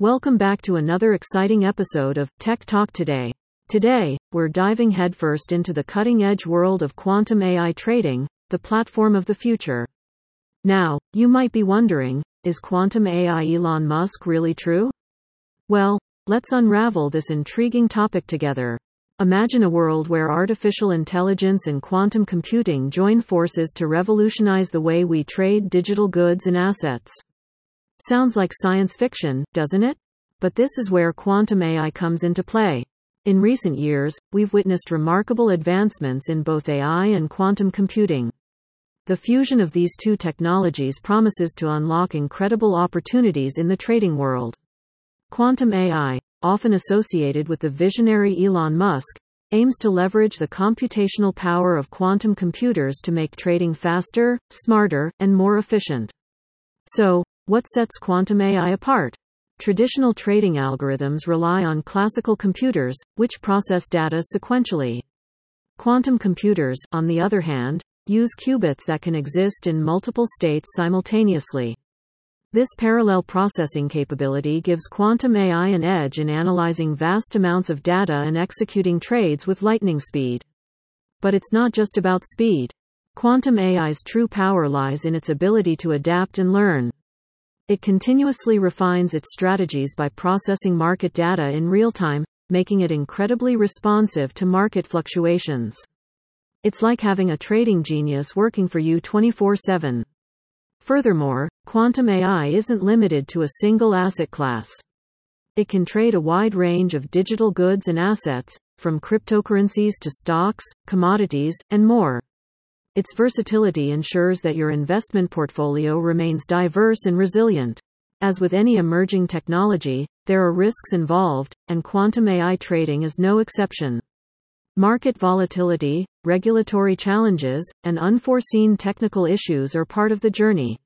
Welcome back to another exciting episode of Tech Talk Today. Today, we're diving headfirst into the cutting edge world of quantum AI trading, the platform of the future. Now, you might be wondering is quantum AI Elon Musk really true? Well, let's unravel this intriguing topic together. Imagine a world where artificial intelligence and quantum computing join forces to revolutionize the way we trade digital goods and assets. Sounds like science fiction, doesn't it? But this is where quantum AI comes into play. In recent years, we've witnessed remarkable advancements in both AI and quantum computing. The fusion of these two technologies promises to unlock incredible opportunities in the trading world. Quantum AI, often associated with the visionary Elon Musk, aims to leverage the computational power of quantum computers to make trading faster, smarter, and more efficient. So, what sets quantum AI apart? Traditional trading algorithms rely on classical computers, which process data sequentially. Quantum computers, on the other hand, use qubits that can exist in multiple states simultaneously. This parallel processing capability gives quantum AI an edge in analyzing vast amounts of data and executing trades with lightning speed. But it's not just about speed. Quantum AI's true power lies in its ability to adapt and learn. It continuously refines its strategies by processing market data in real time, making it incredibly responsive to market fluctuations. It's like having a trading genius working for you 24 7. Furthermore, quantum AI isn't limited to a single asset class. It can trade a wide range of digital goods and assets, from cryptocurrencies to stocks, commodities, and more. Its versatility ensures that your investment portfolio remains diverse and resilient. As with any emerging technology, there are risks involved, and quantum AI trading is no exception. Market volatility, regulatory challenges, and unforeseen technical issues are part of the journey.